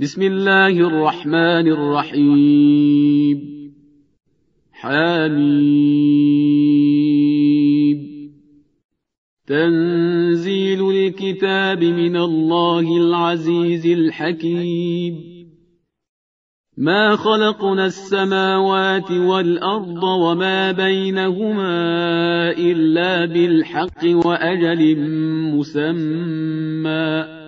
بسم الله الرحمن الرحيم. حميم. تنزيل الكتاب من الله العزيز الحكيم. ما خلقنا السماوات والأرض وما بينهما إلا بالحق وأجل مسمى.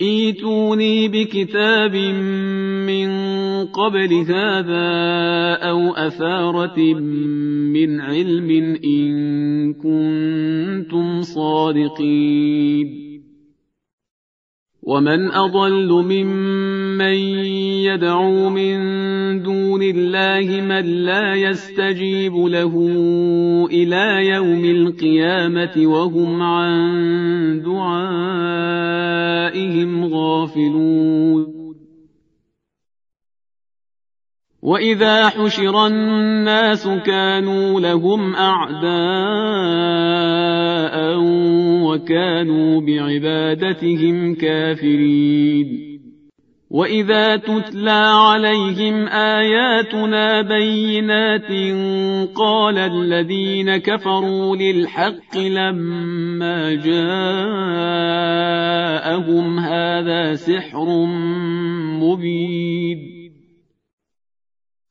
ايتوني بكتاب من قبل هذا أو أثارة من علم إن كنتم صادقين. ومن أضل ممن يدعو من دون الله من لا يستجيب له إلى يوم القيامه وهم عن دعائهم غافلون واذا حشر الناس كانوا لهم اعداء وكانوا بعبادتهم كافرين واذا تتلى عليهم اياتنا بينات قال الذين كفروا للحق لما جاءهم هذا سحر مبين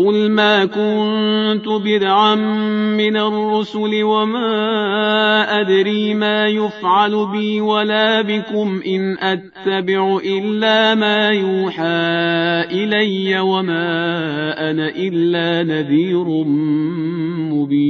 قل ما كنت بدعا من الرسل وما أدري ما يفعل بي ولا بكم إن أتبع إلا ما يوحى إلي وما أنا إلا نذير مبين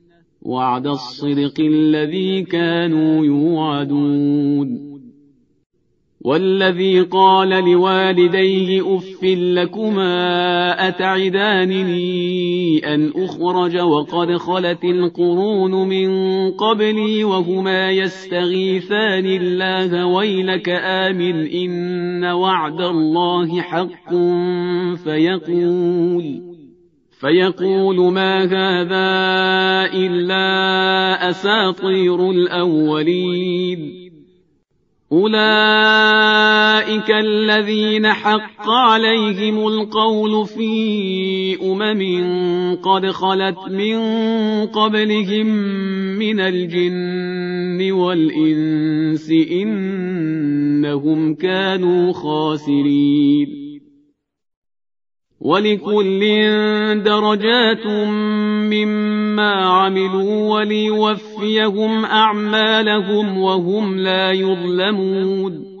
وعد الصدق الذي كانوا يوعدون. والذي قال لوالديه اف لكما أتعدانني أن أخرج وقد خلت القرون من قبلي وهما يستغيثان الله ويلك آمن إن وعد الله حق فيقول. فيقول ما هذا إلا أساطير الأولين. أولئك الذين حق عليهم القول في أمم قد خلت من قبلهم من الجن والإنس إنهم كانوا خاسرين. ولكل درجات مما عملوا وليوفيهم أعمالهم وهم لا يظلمون.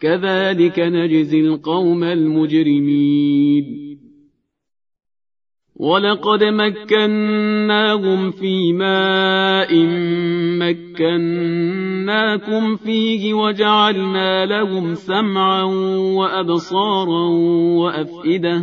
كذلك نجزي القوم المجرمين. ولقد مكناهم في ماء مكناكم فيه وجعلنا لهم سمعا وأبصارا وأفئدة.